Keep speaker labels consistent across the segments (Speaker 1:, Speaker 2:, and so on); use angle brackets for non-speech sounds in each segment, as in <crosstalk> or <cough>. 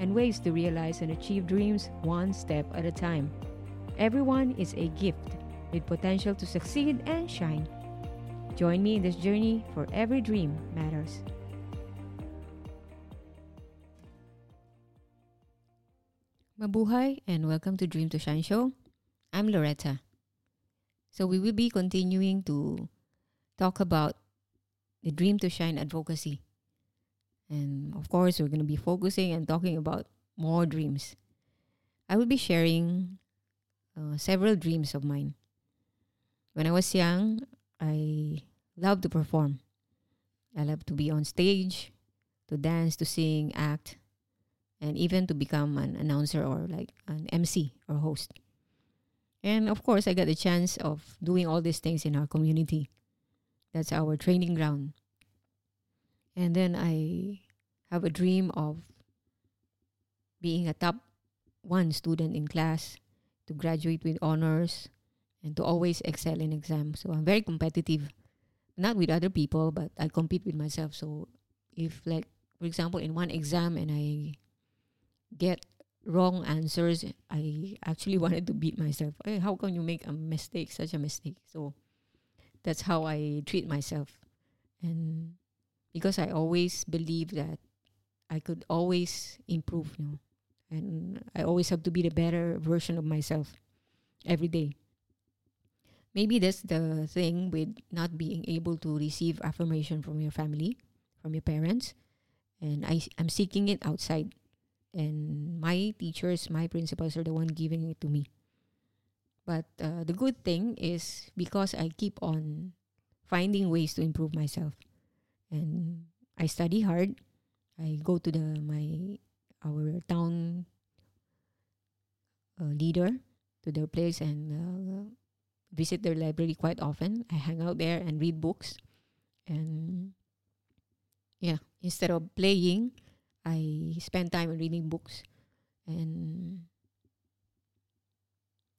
Speaker 1: and ways to realize and achieve dreams one step at a time. Everyone is a gift with potential to succeed and shine. Join me in this journey for every dream matters. Mabuhay and welcome to Dream to Shine show. I'm Loretta. So we will be continuing to talk about the Dream to Shine advocacy. And of course, we're going to be focusing and talking about more dreams. I will be sharing uh, several dreams of mine. When I was young, I loved to perform. I loved to be on stage, to dance, to sing, act, and even to become an announcer or like an MC or host. And of course, I got the chance of doing all these things in our community. That's our training ground. And then I have a dream of being a top one student in class, to graduate with honors, and to always excel in exams. So I'm very competitive, not with other people, but I compete with myself. So if, like, for example, in one exam and I get wrong answers, I actually <laughs> wanted to beat myself. Hey, how can you make a mistake, such a mistake? So that's how I treat myself. And because I always believe that I could always improve, you know, and I always have to be the better version of myself every day. Maybe that's the thing with not being able to receive affirmation from your family, from your parents, and I I'm seeking it outside, and my teachers, my principals are the one giving it to me. But uh, the good thing is because I keep on finding ways to improve myself and I study hard. I go to the my our town uh, leader to their place and uh, visit their library quite often. I hang out there and read books, and yeah, instead of playing, I spend time reading books, and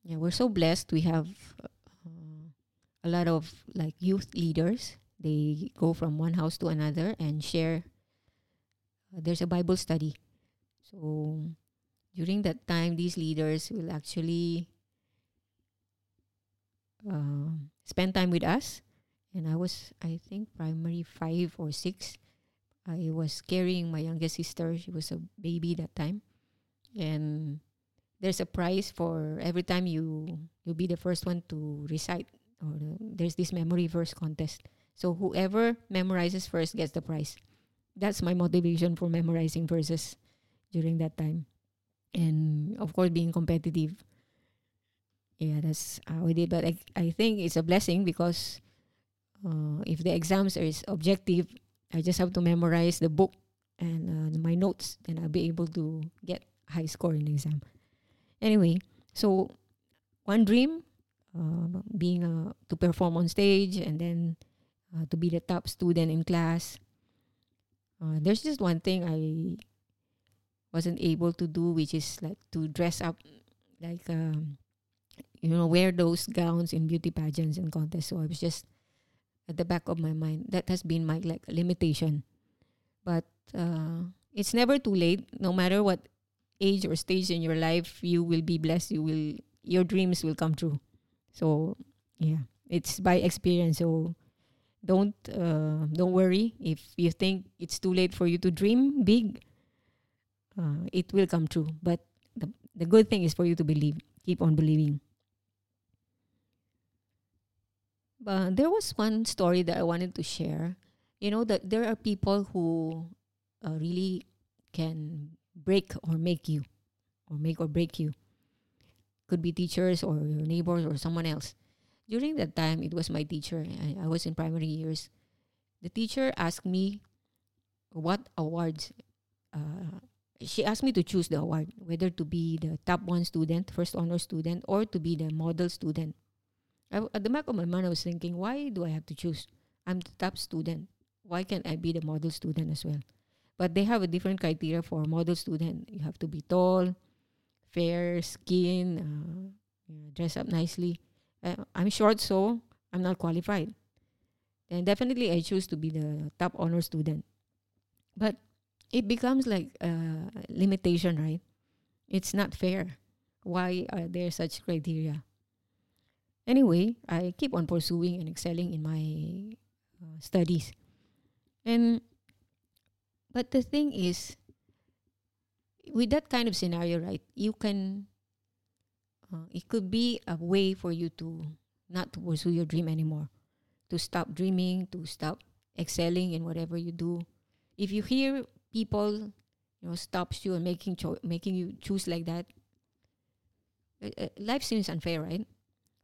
Speaker 1: yeah, we're so blessed. We have uh, a lot of like youth leaders they go from one house to another and share. Uh, there's a Bible study. So during that time, these leaders will actually uh, spend time with us. And I was, I think, primary five or six. I was carrying my youngest sister. She was a baby that time. And there's a prize for every time you you be the first one to recite or the, there's this memory verse contest so whoever memorizes first gets the prize. That's my motivation for memorizing verses during that time. And of course, being competitive. Yeah, that's how I did. But I, I think it's a blessing because uh, if the exams are objective, I just have to memorize the book and uh, my notes, and I'll be able to get high score in the exam. Anyway, so one dream, uh, being uh, to perform on stage, and then uh, to be the top student in class. Uh, there's just one thing I wasn't able to do, which is like to dress up, like um, you know, wear those gowns in beauty pageants and contests. So I was just at the back of my mind. That has been my like limitation, but uh, it's never too late. No matter what age or stage in your life, you will be blessed. You will your dreams will come true. So yeah, it's by experience. So don't uh, don't worry. If you think it's too late for you to dream big uh, it will come true. But the, the good thing is for you to believe keep on believing. But there was one story that i wanted to share. You know that there are people who uh, really can break or make you or make or break you. Could be teachers or your neighbors or someone else during that time, it was my teacher. I, I was in primary years. The teacher asked me what awards uh, she asked me to choose the award, whether to be the top one student, first honor student, or to be the model student. I, at the back of my mind, I was thinking, why do I have to choose? I'm the top student. Why can't I be the model student as well? But they have a different criteria for model student. You have to be tall, fair skin, uh, dress up nicely. Uh, I'm short, so I'm not qualified. And definitely, I choose to be the top honor student. But it becomes like a limitation, right? It's not fair. Why are there such criteria? Anyway, I keep on pursuing and excelling in my uh, studies. And but the thing is with that kind of scenario, right? You can uh, it could be a way for you to not to pursue your dream anymore, to stop dreaming, to stop excelling in whatever you do. If you hear people, you know, stops you and making cho- making you choose like that, uh, life seems unfair, right?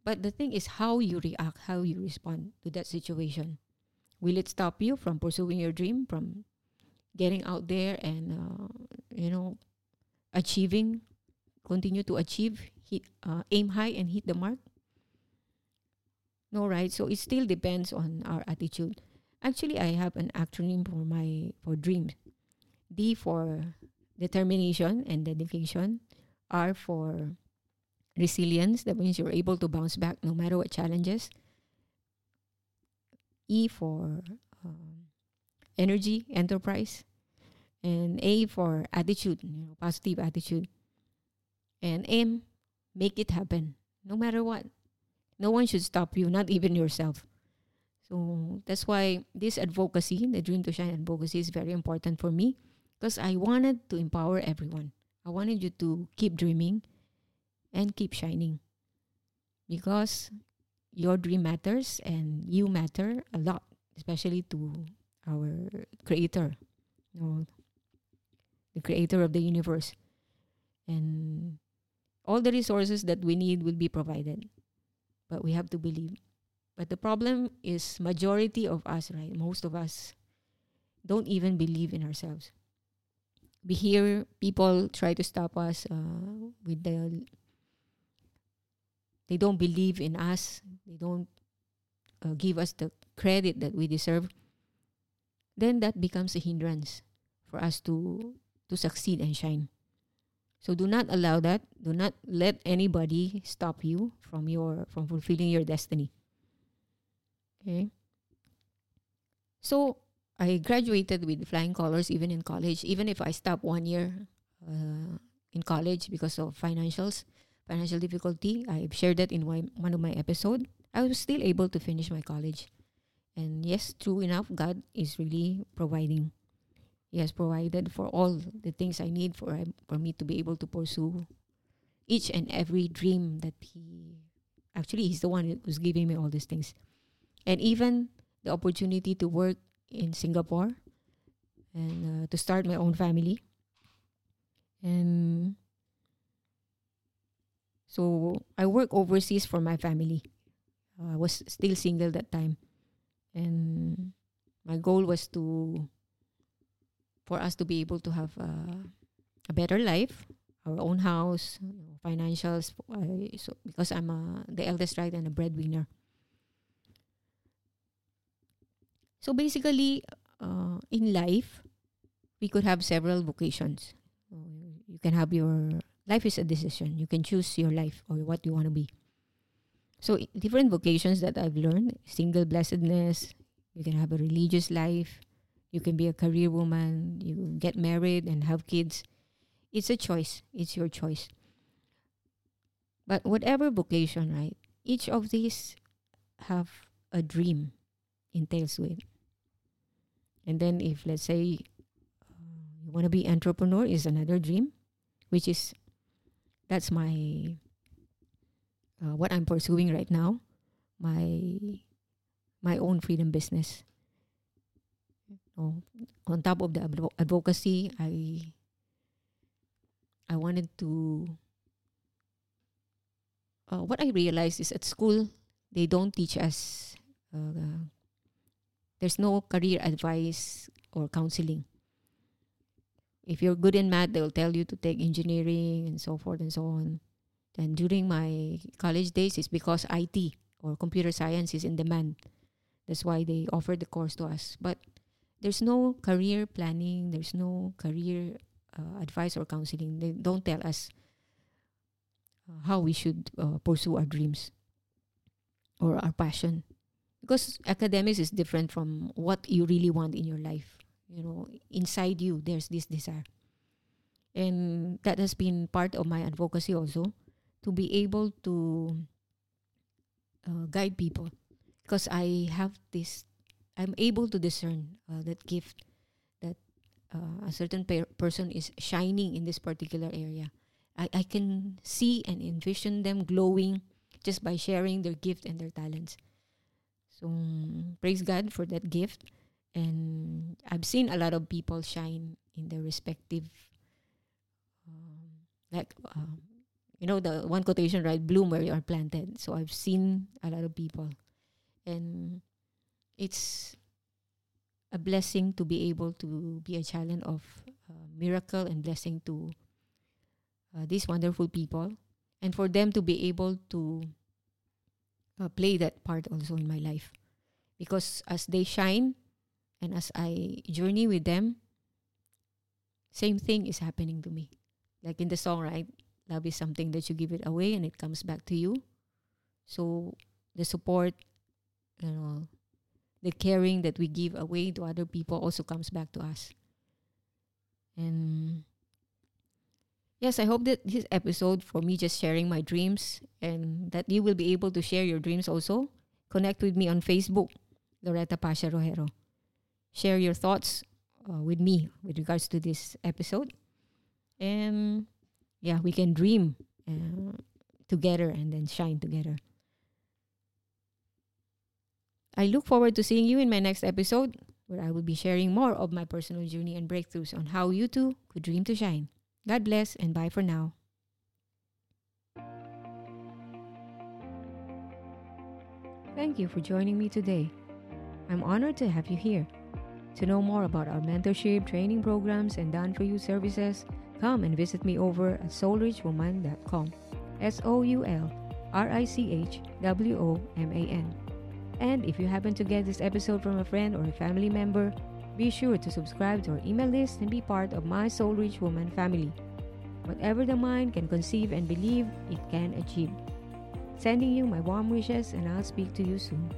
Speaker 1: But the thing is how you react, how you respond to that situation. Will it stop you from pursuing your dream, from getting out there and uh, you know achieving, continue to achieve, hit, uh, aim high and hit the mark? No, right? So it still depends on our attitude. Actually, I have an acronym for my for dreams. D for determination and dedication. R for resilience. That means you're able to bounce back no matter what challenges. E for um, energy, enterprise. And A for attitude, you know, positive attitude. And M, make it happen, no matter what. No one should stop you, not even yourself. So that's why this advocacy, the Dream to Shine advocacy, is very important for me because I wanted to empower everyone. I wanted you to keep dreaming and keep shining because your dream matters and you matter a lot, especially to our creator, you know, the creator of the universe. And all the resources that we need will be provided. But we have to believe. But the problem is majority of us, right? Most of us don't even believe in ourselves we hear people try to stop us uh, with the they don't believe in us they don't uh, give us the credit that we deserve then that becomes a hindrance for us to to succeed and shine so do not allow that do not let anybody stop you from your from fulfilling your destiny okay so I graduated with flying colors even in college. Even if I stopped one year uh, in college because of financials, financial difficulty, I've shared that in one of my episode. I was still able to finish my college. And yes, true enough, God is really providing. He has provided for all the things I need for for me to be able to pursue each and every dream that He actually He's the one who's giving me all these things, and even the opportunity to work in Singapore and uh, to start my own family. And so I work overseas for my family. Uh, I was still single that time. And my goal was to for us to be able to have uh, a better life, our own house, you know, financials. Uh, so because I'm a, the eldest right and a breadwinner. So basically, uh, in life, we could have several vocations. You can have your life is a decision. You can choose your life or what you want to be. So different vocations that I've learned: single blessedness. You can have a religious life. You can be a career woman. You get married and have kids. It's a choice. It's your choice. But whatever vocation, right? Each of these have a dream entails with. And then if let's say uh, you want to be entrepreneur is another dream, which is that's my uh, what I'm pursuing right now, my my own freedom business. On top of the advocacy, I I wanted to. Uh, what I realized is at school they don't teach us uh, there's no career advice or counseling. if you're good in math, they'll tell you to take engineering and so forth and so on. And during my college days, it's because IT or computer science is in demand. That's why they offered the course to us. But there's no career planning, there's no career uh, advice or counseling. They don't tell us uh, how we should uh, pursue our dreams or our passion. Because academics is different from what you really want in your life. You know, inside you, there's this desire. And that has been part of my advocacy also to be able to uh, guide people because I have this, I'm able to discern uh, that gift that uh, a certain per- person is shining in this particular area. I, I can see and envision them glowing just by sharing their gift and their talents. So praise God for that gift. And I've seen a lot of people shine in their respective, um, like um, you know the one quotation right bloom where you are planted so i've seen a lot of people and it's a blessing to be able to be a challenge of miracle and blessing to uh, these wonderful people. And for them to be able to uh, play that part also in my life. Because as they shine and as i journey with them same thing is happening to me. Like in the song right? Love is something that you give it away and it comes back to you. So the support, you know, the caring that we give away to other people also comes back to us. And yes, I hope that this episode for me just sharing my dreams and that you will be able to share your dreams also. Connect with me on Facebook, Loretta Pasha Rojero. Share your thoughts uh, with me with regards to this episode. And yeah, we can dream uh, together and then shine together. I look forward to seeing you in my next episode where I will be sharing more of my personal journey and breakthroughs on how you too could dream to shine. God bless and bye for now. Thank you for joining me today. I'm honored to have you here. To know more about our mentorship, training programs, and done for you services, Come and visit me over at soulrichwoman.com. S O U L R I C H W O M A N. And if you happen to get this episode from a friend or a family member, be sure to subscribe to our email list and be part of my Soul Rich Woman family. Whatever the mind can conceive and believe, it can achieve. Sending you my warm wishes, and I'll speak to you soon.